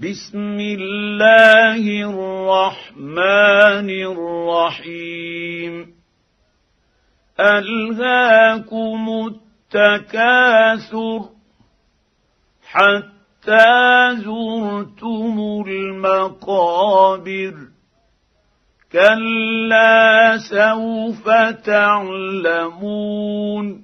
بسم الله الرحمن الرحيم. ألهاكم التكاثر حتى زرتم المقابر. كلا سوف تعلمون.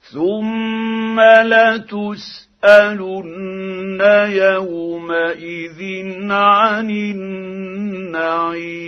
ثم لتسالن يومئذ عن النعيم